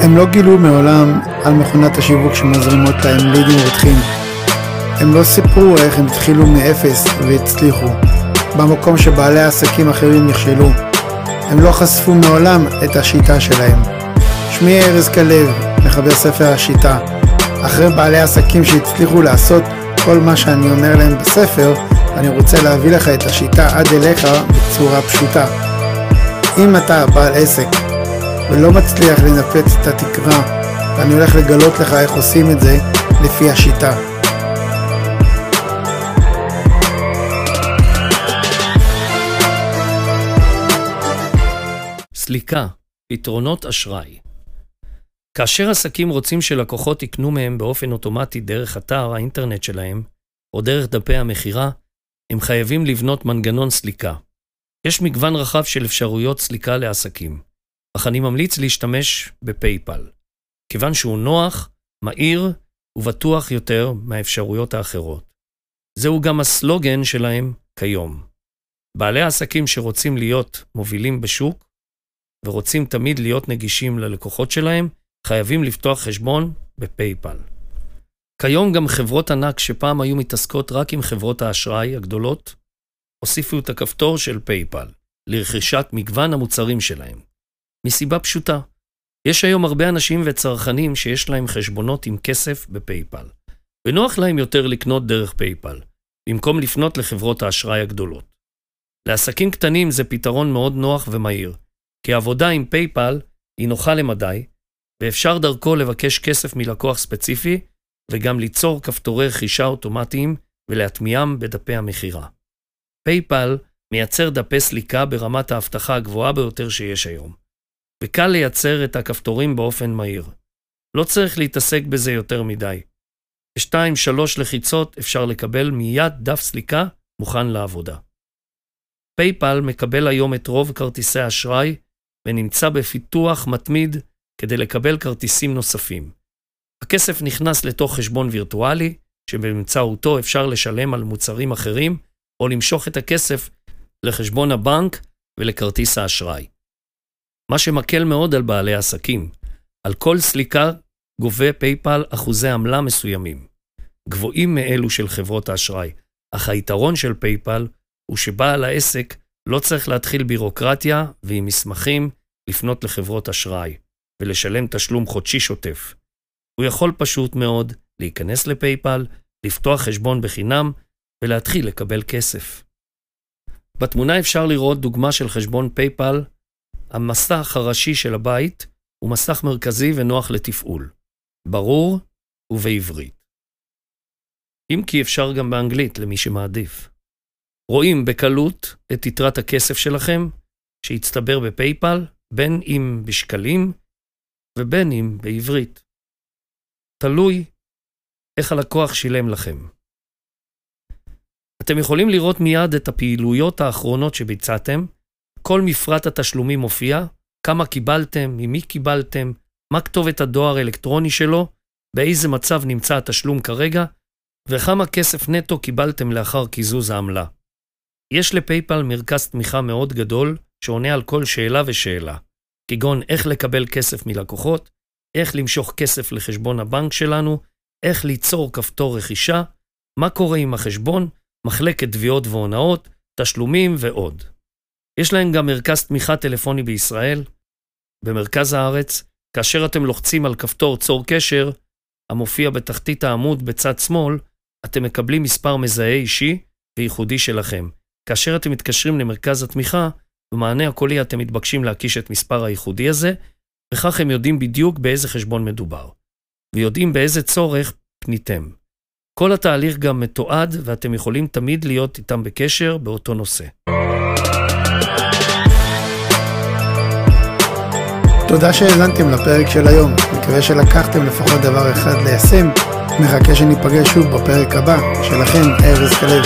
הם לא גילו מעולם על מכונת השיווק שמזרימות להם לידים רותחים. הם לא סיפרו איך הם התחילו מאפס והצליחו, במקום שבעלי עסקים אחרים נכשלו. הם לא חשפו מעולם את השיטה שלהם. שמי ארז כלב, מחבר ספר השיטה. אחרי בעלי עסקים שהצליחו לעשות כל מה שאני אומר להם בספר, אני רוצה להביא לך את השיטה עד אליך בצורה פשוטה. אם אתה בעל עסק ולא מצליח לנפץ את התקרה, ואני הולך לגלות לך איך עושים את זה לפי השיטה. סליקה, פתרונות אשראי. כאשר עסקים רוצים שלקוחות יקנו מהם באופן אוטומטי דרך אתר האינטרנט שלהם, או דרך דפי המכירה, הם חייבים לבנות מנגנון סליקה. יש מגוון רחב של אפשרויות סליקה לעסקים, אך אני ממליץ להשתמש בפייפל, כיוון שהוא נוח, מהיר ובטוח יותר מהאפשרויות האחרות. זהו גם הסלוגן שלהם כיום. בעלי העסקים שרוצים להיות מובילים בשוק ורוצים תמיד להיות נגישים ללקוחות שלהם, חייבים לפתוח חשבון בפייפל. כיום גם חברות ענק שפעם היו מתעסקות רק עם חברות האשראי הגדולות, הוסיפו את הכפתור של PayPal לרכישת מגוון המוצרים שלהם. מסיבה פשוטה, יש היום הרבה אנשים וצרכנים שיש להם חשבונות עם כסף ב PayPal, ונוח להם יותר לקנות דרך PayPal, במקום לפנות לחברות האשראי הגדולות. לעסקים קטנים זה פתרון מאוד נוח ומהיר, כי עבודה עם PayPal היא נוחה למדי, ואפשר דרכו לבקש כסף מלקוח ספציפי, וגם ליצור כפתורי רכישה אוטומטיים ולהטמיעם בדפי המכירה. פייפל מייצר דפי סליקה ברמת האבטחה הגבוהה ביותר שיש היום, וקל לייצר את הכפתורים באופן מהיר. לא צריך להתעסק בזה יותר מדי. בשתיים-שלוש לחיצות אפשר לקבל מיד דף סליקה מוכן לעבודה. PayPal מקבל היום את רוב כרטיסי האשראי ונמצא בפיתוח מתמיד כדי לקבל כרטיסים נוספים. הכסף נכנס לתוך חשבון וירטואלי, שבאמצעותו אפשר לשלם על מוצרים אחרים, או למשוך את הכסף לחשבון הבנק ולכרטיס האשראי. מה שמקל מאוד על בעלי עסקים. על כל סליקה גובה PayPal אחוזי עמלה מסוימים, גבוהים מאלו של חברות האשראי, אך היתרון של PayPal הוא שבעל העסק לא צריך להתחיל בירוקרטיה ועם מסמכים לפנות לחברות אשראי ולשלם תשלום חודשי שוטף. הוא יכול פשוט מאוד להיכנס ל PayPal, לפתוח חשבון בחינם ולהתחיל לקבל כסף. בתמונה אפשר לראות דוגמה של חשבון PayPal. המסך הראשי של הבית הוא מסך מרכזי ונוח לתפעול, ברור ובעברית. אם כי אפשר גם באנגלית למי שמעדיף. רואים בקלות את יתרת הכסף שלכם שהצטבר בפייפל, בין אם בשקלים ובין אם בעברית. תלוי איך הלקוח שילם לכם. אתם יכולים לראות מיד את הפעילויות האחרונות שביצעתם, כל מפרט התשלומים מופיע, כמה קיבלתם, ממי קיבלתם, מה כתובת הדואר האלקטרוני שלו, באיזה מצב נמצא התשלום כרגע, וכמה כסף נטו קיבלתם לאחר קיזוז העמלה. יש לפייפל מרכז תמיכה מאוד גדול, שעונה על כל שאלה ושאלה, כגון איך לקבל כסף מלקוחות, איך למשוך כסף לחשבון הבנק שלנו, איך ליצור כפתור רכישה, מה קורה עם החשבון, מחלקת תביעות והונאות, תשלומים ועוד. יש להם גם מרכז תמיכה טלפוני בישראל, במרכז הארץ, כאשר אתם לוחצים על כפתור צור קשר, המופיע בתחתית העמוד בצד שמאל, אתם מקבלים מספר מזהה אישי וייחודי שלכם. כאשר אתם מתקשרים למרכז התמיכה, במענה הקולי אתם מתבקשים להקיש את מספר הייחודי הזה, וכך הם יודעים בדיוק באיזה חשבון מדובר, ויודעים באיזה צורך פניתם. כל התהליך גם מתועד, ואתם יכולים תמיד להיות איתם בקשר באותו נושא. תודה שהאזנתם לפרק של היום, מקווה שלקחתם לפחות דבר אחד ליישם, מחכה שניפגש שוב בפרק הבא, שלכם, ארז כלב.